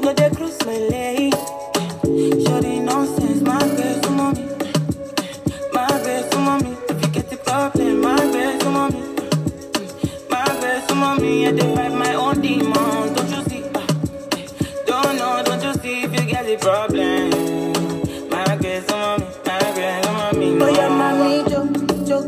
My nonsense, my best mommy. My best mommy. If you the problem, my best mommy. My best mommy, I my own demons. Don't you see? Don't know, don't you see if you get the problem? My best mommy, my best mommy. Oh yeah, yo, yo,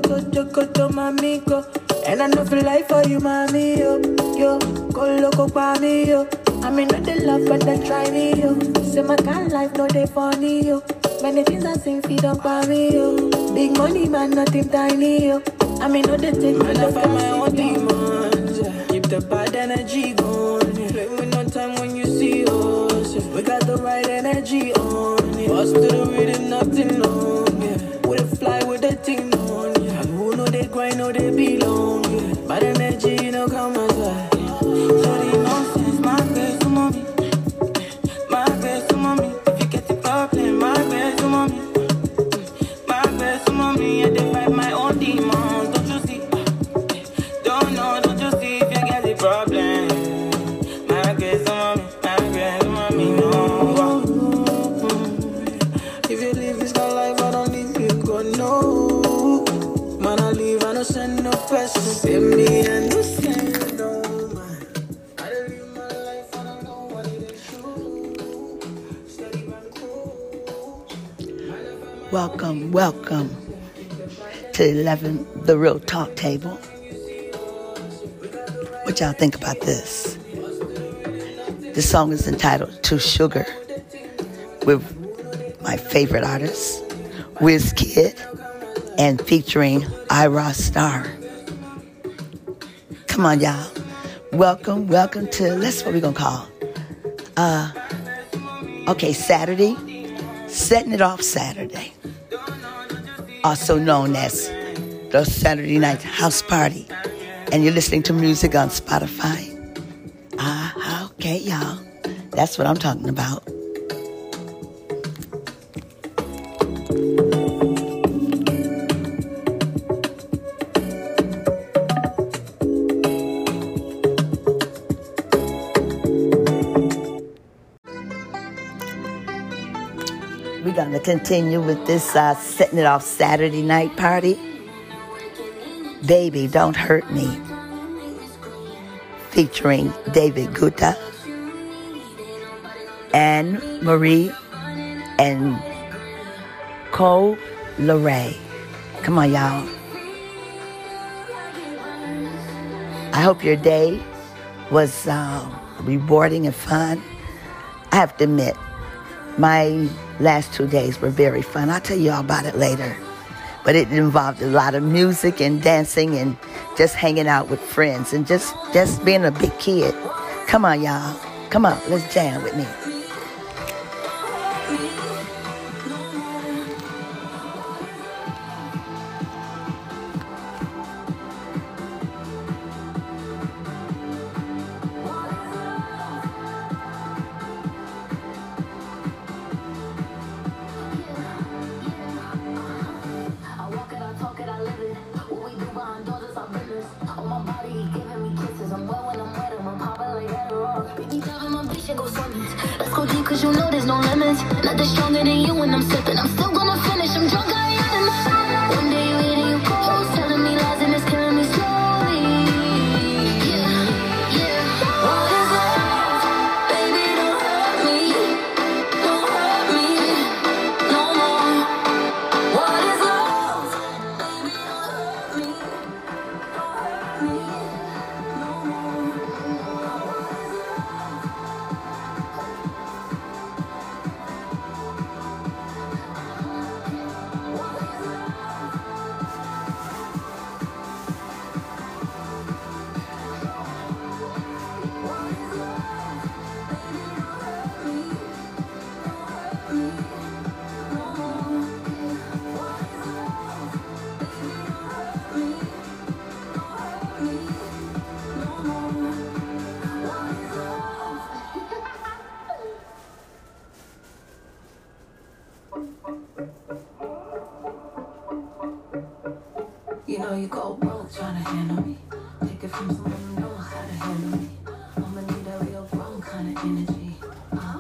go. And I know for life for you, mami, yo, yo, go loco pa me, yo. I mean, not the love, but they try me, yo. Say my kind life, no they funny, yo. Many things I sing, feed up on me, yo. Big money, man, nothing tiny, yo. I mean, no they take Man, I find my own demons. yeah. Keep the bad energy going. yeah. Play with no time when you see us. yeah. We got the right energy on. Bust to the rhythm, nothing long. Yeah. We the fly with the team Welcome, to 11, the Real Talk Table. What y'all think about this? This song is entitled To Sugar with my favorite artist, Kid, and featuring Ayra Starr. Come on, y'all. Welcome, welcome to, that's what we're going to call. Uh, okay, Saturday, setting it off Saturday also known as the Saturday Night House Party. And you're listening to music on Spotify. Ah, okay, y'all. That's what I'm talking about. Continue with this uh, setting it off Saturday night party. Baby, Don't Hurt Me, featuring David Guetta, Anne Marie, and Coi Leray. Come on, y'all. I hope your day was uh, rewarding and fun. I have to admit, my last two days were very fun. I'll tell you all about it later. But it involved a lot of music and dancing and just hanging out with friends and just, just being a big kid. Come on, y'all. Come on, let's jam with me. Cause you know there's no limits. Nothing stronger than you when I'm sipping. Know you go broke trying to handle me. Take it from someone who know how to handle me. I'ma need a real grown kind of energy. Uh,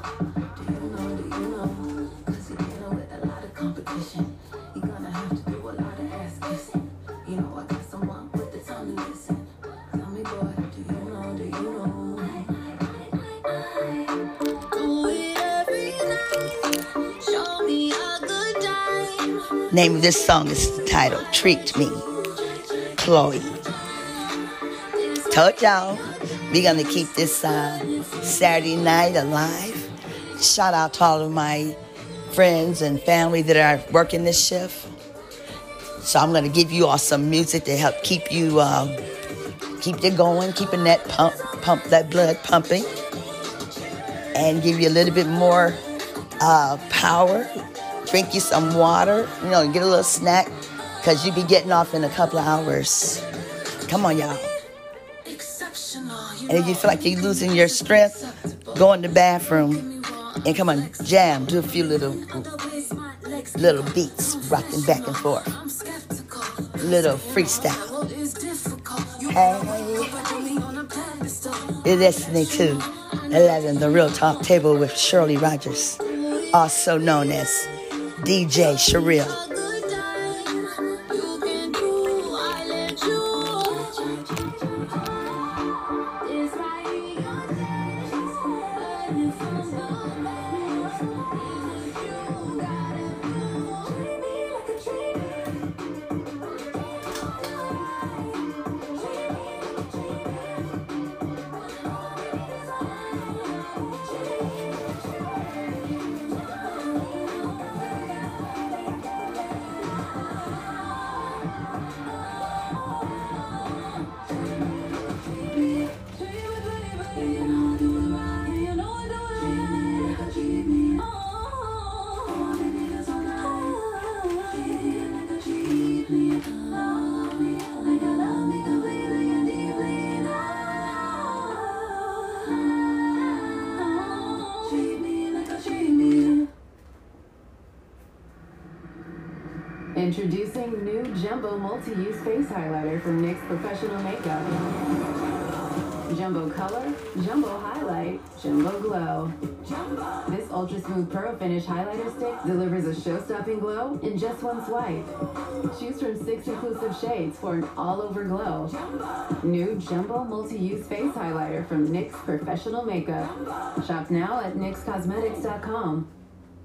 do you know, do you know? Cause you're dealing with a lot of competition. You're gonna have to do a lot of ass kissing. You know, I got someone with the tongue to listen. Tell me, boy, do you know, do you know? Do it every night. Show me a good time. Name of this song is titled Treat Me, Chloe. Told y'all, we gonna keep this uh, Saturday night alive. Shout out to all of my friends and family that are working this shift. So I'm gonna give you all some music to help keep you um, keep you going, keeping that pump pump that blood pumping, and give you a little bit more uh, power. Drink you some water, you know, get a little snack, cause you be getting off in a couple of hours. Come on, y'all. And if you feel like you're losing your strength, go in the bathroom and come on, jam, do a few little little beats, rocking back and forth, little freestyle. Hey. You're listening to 11, The Real Talk Table with Shirley Rogers, also known as DJ Sherrill. Introducing new Jumbo Multi-Use Face Highlighter from NYX Professional Makeup. Jumbo Color, Jumbo Highlight, Jumbo Glow. Jumbo. This Ultra Smooth Pro Finish Highlighter Stick delivers a show-stopping glow in just one swipe. Choose from six inclusive shades for an all-over glow. New Jumbo Multi-Use Face Highlighter from NYX Professional Makeup. Shop now at NYXCosmetics.com.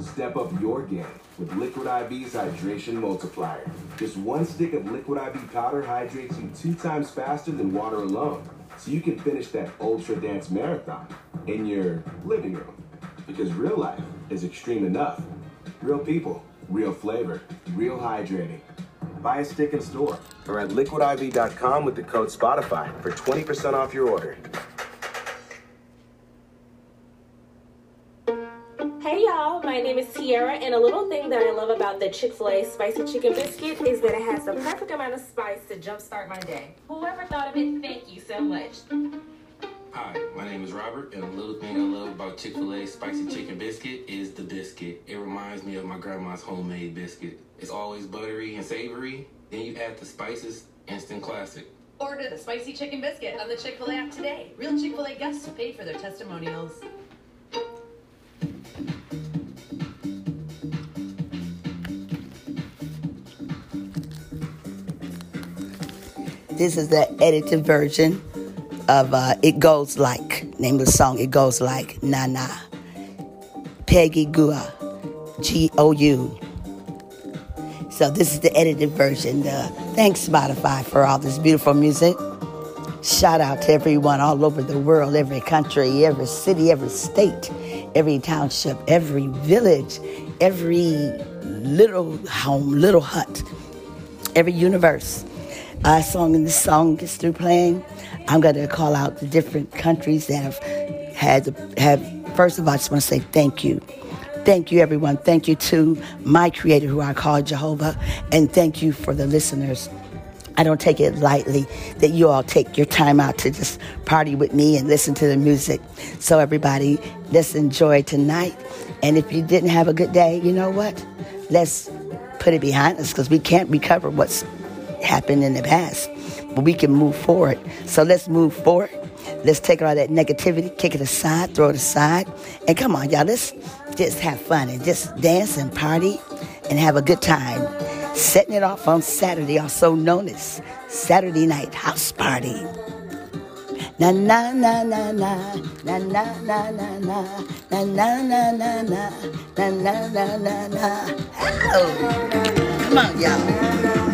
Step up your game with Liquid IV's Hydration Multiplier. Just one stick of Liquid IV powder hydrates you two times faster than water alone. So you can finish that Ultra Dance Marathon in your living room. Because real life is extreme enough. Real people, real flavor, real hydrating. Buy a stick in store or at liquidiv.com with the code Spotify for 20% off your order. My name is Tiara, and a little thing that I love about the Chick fil A spicy chicken biscuit is that it has the perfect amount of spice to jumpstart my day. Whoever thought of it, thank you so much. Hi, my name is Robert, and a little thing I love about Chick fil A spicy chicken biscuit is the biscuit. It reminds me of my grandma's homemade biscuit. It's always buttery and savory, then you add the spices, instant classic. Order the spicy chicken biscuit on the Chick fil A app today. Real Chick fil A guests paid for their testimonials. This is the edited version of uh, It Goes Like. Name of the song, It Goes Like, Na Na. Peggy Gou, G O U. So this is the edited version. Uh, thanks, Spotify, for all this beautiful music. Shout out to everyone all over the world, every country, every city, every state, every township, every village, every little home, little hut every universe. A song and this song gets through playing, I'm going to call out the different countries that have had have. First of all, I just want to say thank you. Thank you, everyone. Thank you to my creator, who I call Jehovah, and thank you for the listeners. I don't take it lightly that you all take your time out to just party with me and listen to the music. So, everybody, let's enjoy tonight. And if you didn't have a good day, you know what? Let's put it behind us because we can't recover what's happened in the past, but we can move forward. So, let's move forward. Let's take all that negativity, kick it aside, throw it aside. And come on, y'all, let's just have fun and just dance and party and have a good time setting it off on Saturday, also known as Saturday Night House Party. Na na na na na na na na na na na na na na na na na na na na. Oh, come on, y'all.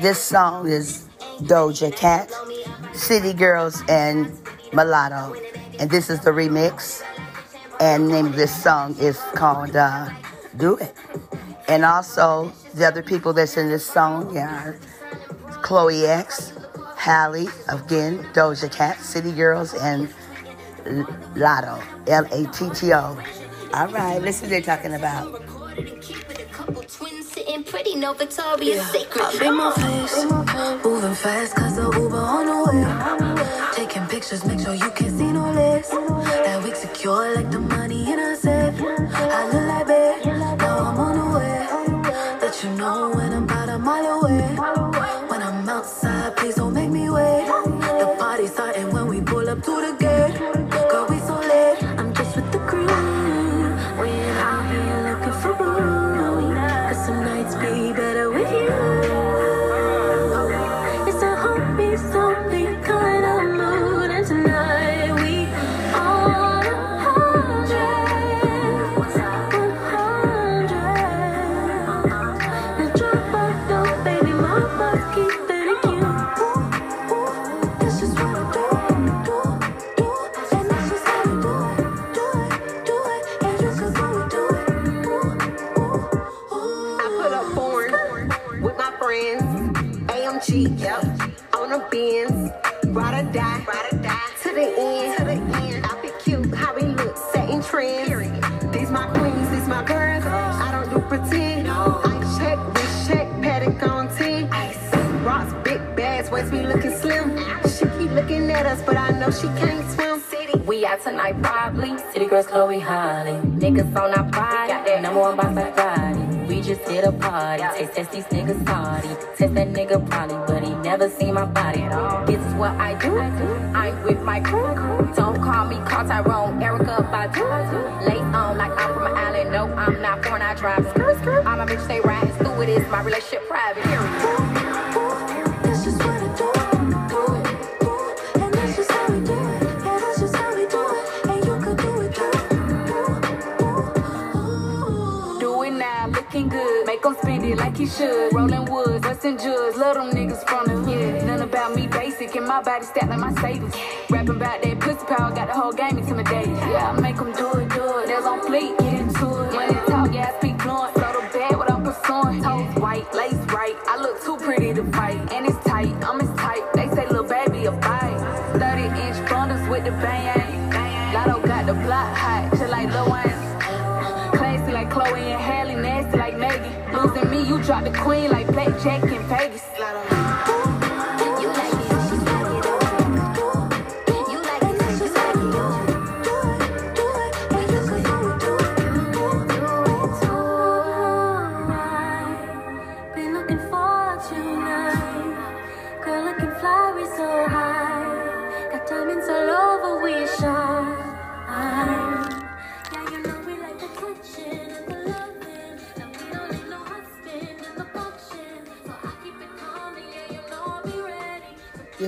This song is Doja Cat, City Girls, and Mulatto. And this is the remix. And name of this song is called uh, Do It. And also, the other people that's in this song are Chloe X, Halle, again, Doja Cat, City Girls, and Latto, L A T T O. All right, listen they're talking about pretty, no Victoria's yeah. Secret. I beat my face, moving fast cause the Uber on the way. Taking pictures, make sure you can see no less. That wig secure like the money in a safe. I look like babe, now I'm on the way. Let you know when I'm Hit party. Taste test these niggas party. Test that nigga probably, but he never seen my body. This is what I do. I'm with my crew. Don't call me Carl Tyrone, Erykah Badu. Lace on like I'm from an island. No, I'm not foreign. I drive. All my bitch stay riding through it is my relationship private. He should. Rolling woods, Western Judge. Love them niggas from the hood. None about me basic, and my body stacked like my savings. Rapping about that pussy power, got the whole game intimidated. Yeah, I make them do it, do it. There's on fleet, get into it. Money talk, yeah, I speak fluent. Flow the bed, what I'm pursuing. Toes white, lace right. I look too pretty to fight, and it's tight. I'm as tight. They say, little baby, a bite. 30 inch bundles with the bang. Latto got the block hot, drop the queen like Blackjack in Vegas.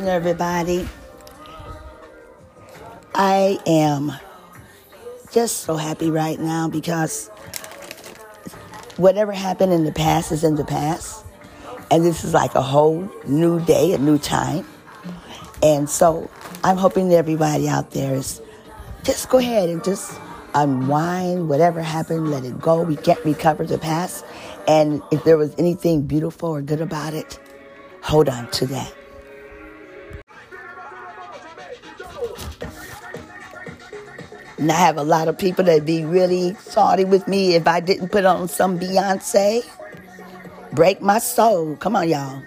Know, everybody, I am just so happy right now because whatever happened in the past is in the past. And this is like a whole new day, a new time. And so I'm hoping everybody out there is just go ahead and just unwind whatever happened, let it go. We can't recover the past. And if there was anything beautiful or good about it, hold on to that. And I have a lot of people that'd be really salty with me if I didn't put on some Beyonce. Break my soul. Come on, y'all.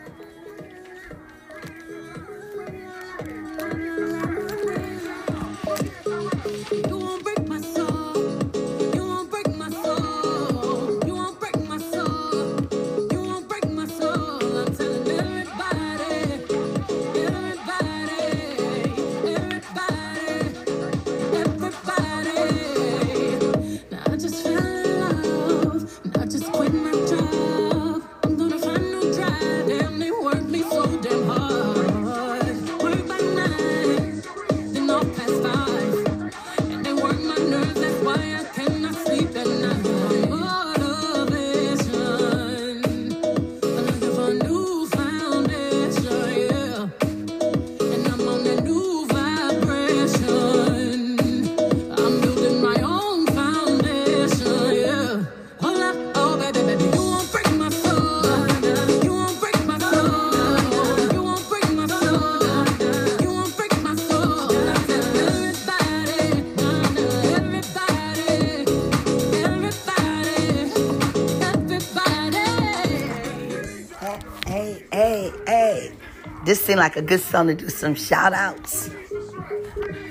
Seemed like a good song to do some shout outs.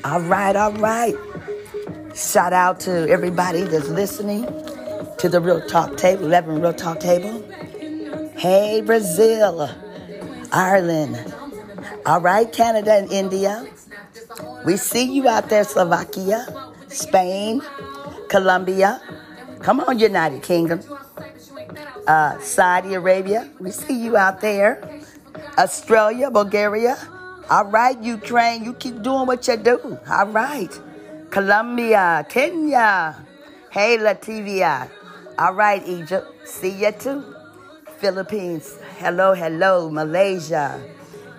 All right, all right. Shout out to everybody that's listening to the Real Talk Table, 11 Real Talk Table. Hey, Brazil, Ireland. All right, Canada and India. We see you out there, Slovakia, Spain, Colombia. Come on, United Kingdom. Uh, Saudi Arabia. We see you out there. Australia, Bulgaria. All right, Ukraine. You keep doing what you do. All right. Colombia, Kenya. Hey, Latvia. All right, Egypt. See you too. Philippines. Hello, hello, Malaysia.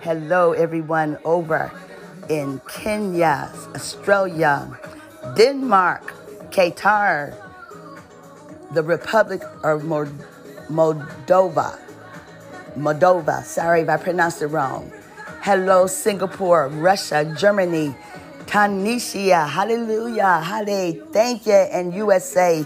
Hello, everyone over in Kenya, Australia, Denmark, Qatar, the Republic of Moldova. Moldova. Sorry if I pronounced it wrong. Hello, Singapore, Russia, Germany, Tunisia. Hallelujah. Hallelujah. Thank you. And USA.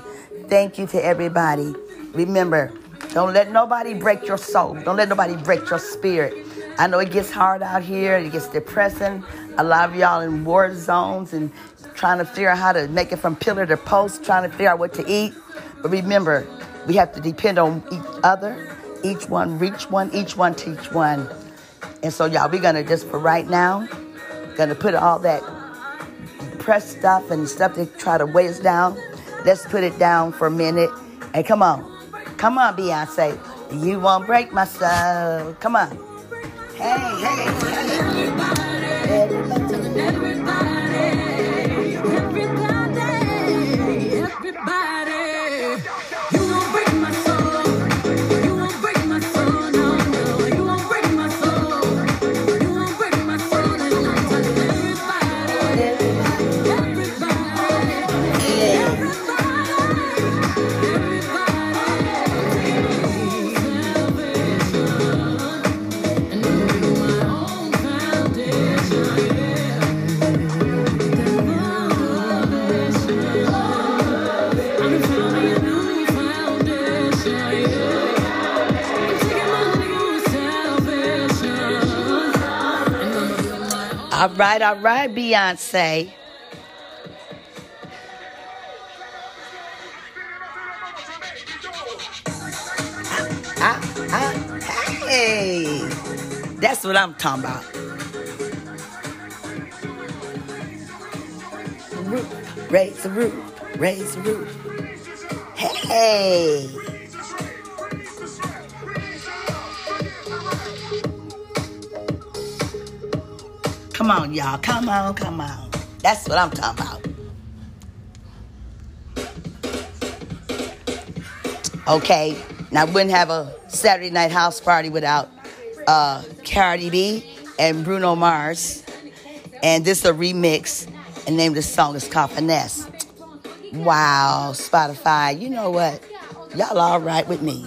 Thank you to everybody. Remember, don't let nobody break your soul. Don't let nobody break your spirit. I know it gets hard out here. It gets depressing. A lot of y'all in war zones and trying to figure out how to make it from pillar to post, trying to figure out what to eat. But remember, we have to depend on each other each one, reach one, each one, teach one. And so, y'all, we're going to just for right now, going to put all that press stuff and stuff to try to weigh us down. Let's put it down for a minute. And come on. Come on, Beyonce. You won't break my soul. Come on. Hey, hey, hey. All right, all right, Beyonce. Ah, ah, hey, that's what I'm talking about. Roof, raise the roof, raise the roof. Hey. Come on, y'all. Come on, come on. That's what I'm talking about. Okay, now I wouldn't have a Saturday night house party without uh, Cardi B and Bruno Mars. And this is a remix, and name of the song is called Finesse. Wow, Spotify, you know what? Y'all all right with me.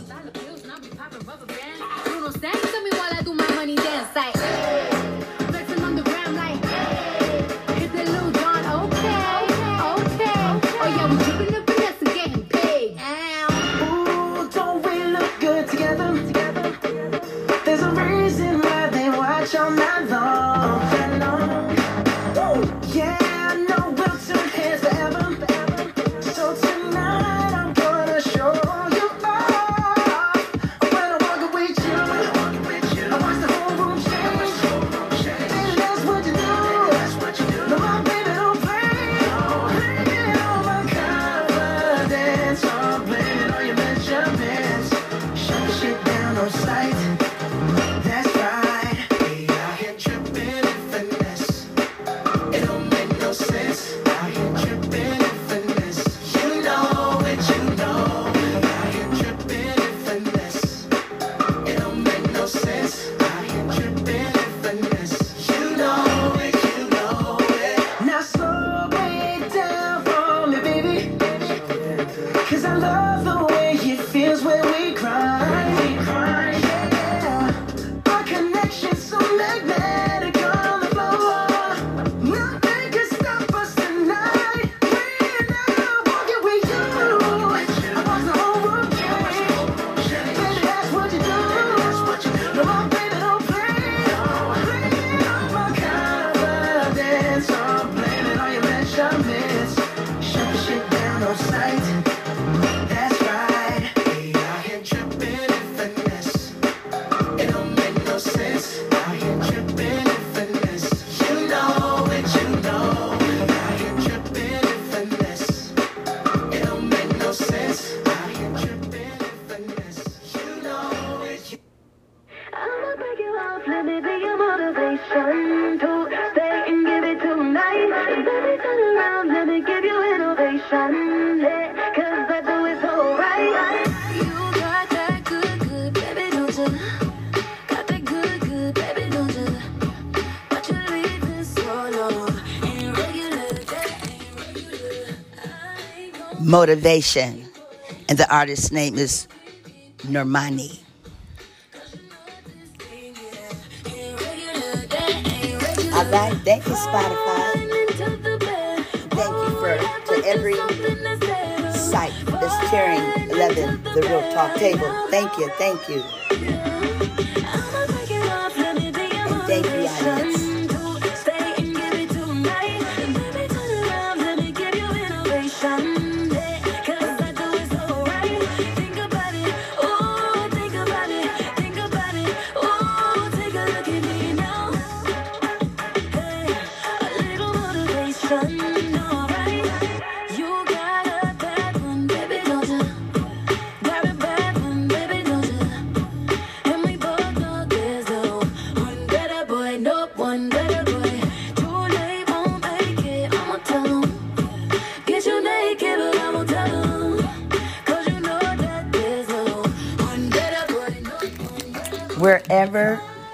motivation. And the artist's name is Normani. All right, thank you, Spotify. Thank you for to every site that's sharing 11, the Real Talk Table. Thank you, thank you. And thank you, audience.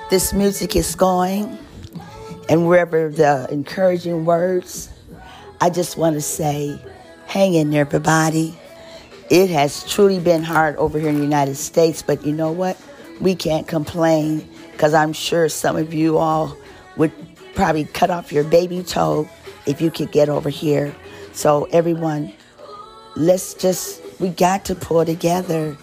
This music is going and wherever the encouraging words, I just want to say, hang in there, everybody. It has truly been hard over here in the United States, but you know what? We can't complain because I'm sure some of you all would probably cut off your baby toe if you could get over here. So, everyone, let's just, we got to pull together.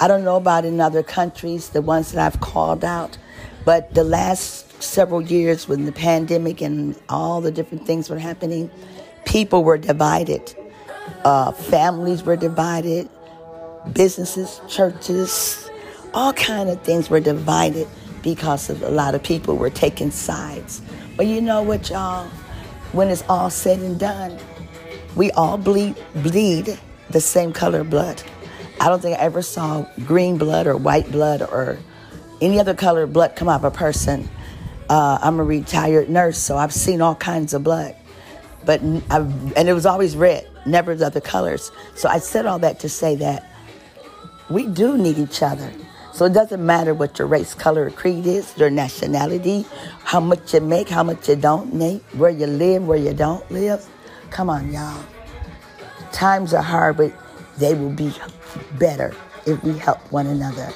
I don't know about in other countries, the ones that I've called out, but the last several years when the pandemic and all the different things were happening, people were divided. Uh, families were divided, businesses, churches, all kind of things were divided because of a lot of people were taking sides. But you know what, y'all? When it's all said and done, we all bleed bleed the same color blood. I don't think I ever saw green blood or white blood or any other color blood come out of a person. Uh, I'm a retired nurse, so I've seen all kinds of blood, but I've, and it was always red, never the other colors. So I said all that to say that we do need each other. So it doesn't matter what your race, color, or creed is, your nationality, how much you make, how much you don't make, where you live, where you don't live. Come on, y'all. Times are hard, but they will be better if we help one another.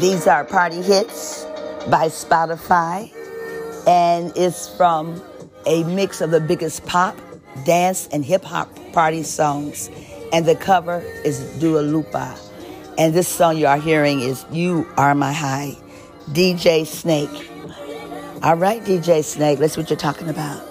These are party hits by Spotify, and it's from a mix of the biggest pop, dance, and hip hop party songs. And the cover is Dua Lipa. And this song you are hearing is You Are My High, DJ Snake. All right, DJ Snake, let's see what you're talking about.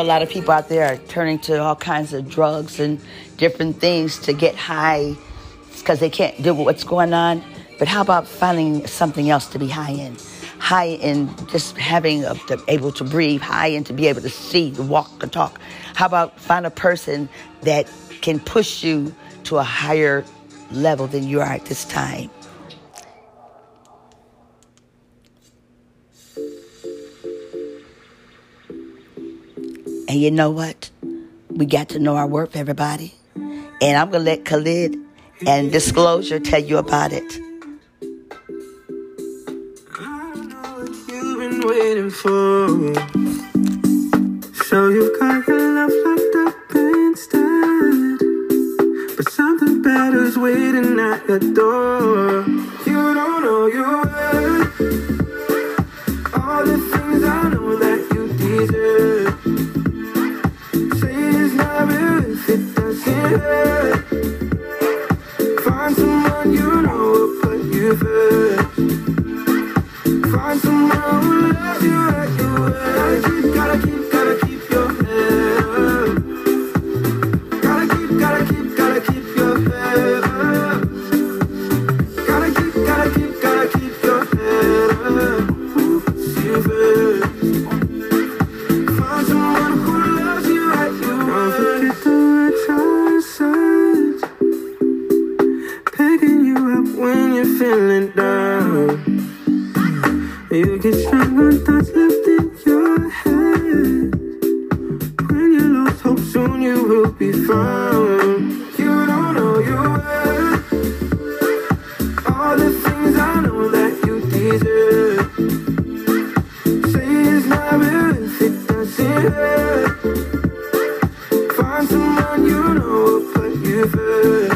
A lot of people out there are turning to all kinds of drugs and different things to get high because they can't deal with what's going on. But how about finding something else to be high in? High in just having a, to able to breathe, high in to be able to see, to walk, and talk. How about find a person that can push you to a higher level than you are at this time? And you know what? We got to know our worth, everybody. And I'm going to let Khalid and Disclosure tell you about it. waiting for. So you got your love locked up instead. But something better's waiting at the door. You don't know your worth. All the Find someone you know will put you first. Find someone who loves you your word. Gotta keep, gotta keep Find someone you know will put you first.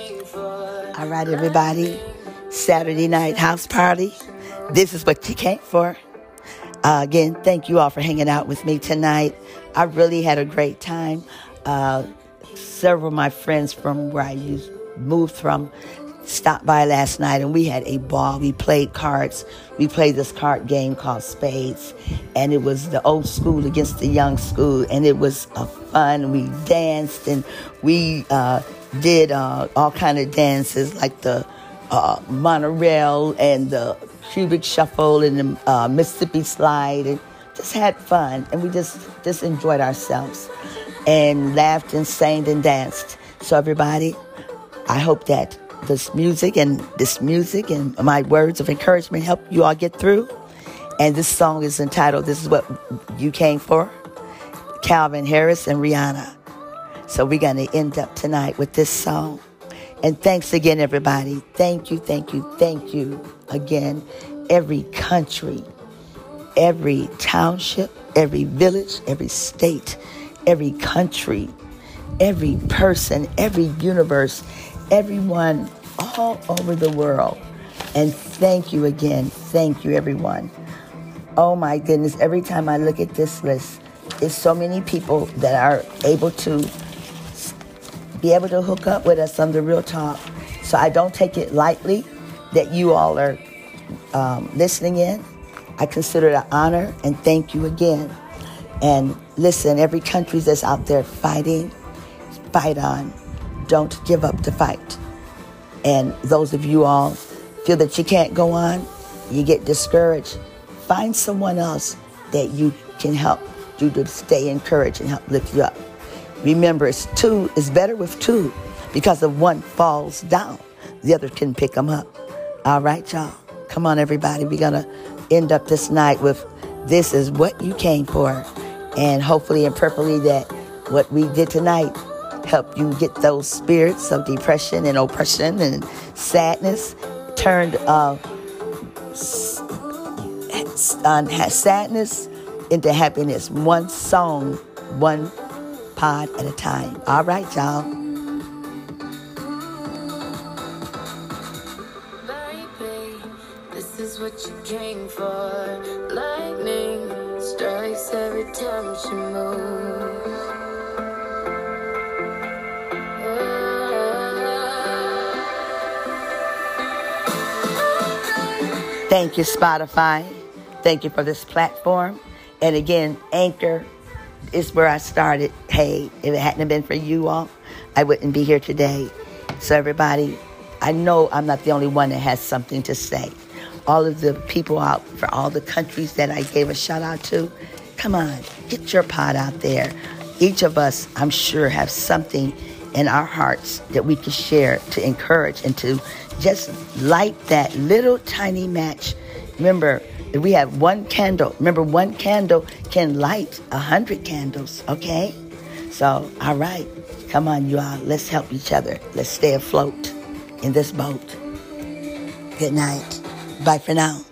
All right, everybody. Saturday night house party. This is what you came for. Uh, again, thank you all for hanging out with me tonight. I really had a great time. Uh, several of my friends from where I used, moved from stopped by last night and we had a ball. We played cards. We played this card game called Spades, and it was the old school against the young school, and it was a fun. We danced and we uh, did uh, all kind of dances like the uh, monorail and the Cupid Shuffle and the uh, Mississippi slide, and just had fun. And we just just enjoyed ourselves and laughed and sang and danced. So everybody, I hope that this music and this music and my words of encouragement help you all get through. And this song is entitled "This Is What You Came For." Calvin Harris and Rihanna. So we're going to end up tonight with this song. And thanks again, everybody. Thank you, thank you, thank you again. Every country, every township, every village, every state, every country, every person, every universe, everyone all over the world. And thank you again. Thank you, everyone. Oh my goodness, every time I look at this list, it's so many people that are able to be able to hook up with us on the Real Talk. So I don't take it lightly that you all are um, listening in. I consider it an honor and thank you again. And listen, every country that's out there fighting, fight on. Don't give up the fight. And those of you all feel that you can't go on, you get discouraged, find someone else that you can help you to stay encouraged and help lift you up. Remember, it's two is better with two because if one falls down, the other can pick them up. All right, y'all. Come on, everybody. We're going to end up this night with this is what you came for. And hopefully and prayerfully that what we did tonight help you get those spirits of depression and oppression and sadness turned uh, uh, sadness into happiness. One song, one pod at a time. All right, y'all. This is what you came for. Lightning strikes every time she moves. Thank you, Spotify. Thank you for this platform. And again, Anchor is where I started Hey, if it hadn't been for you all, I wouldn't be here today. So, everybody, I know I'm not the only one that has something to say. All of the people out for all the countries that I gave a shout out to, come on, get your pot out there. Each of us, I'm sure, have something in our hearts that we can share to encourage and to just light that little tiny match. Remember, we have one candle, remember one candle can light a hundred candles, okay? So, all right, come on, you all, let's help each other. Let's stay afloat in this boat. Good night. Bye for now.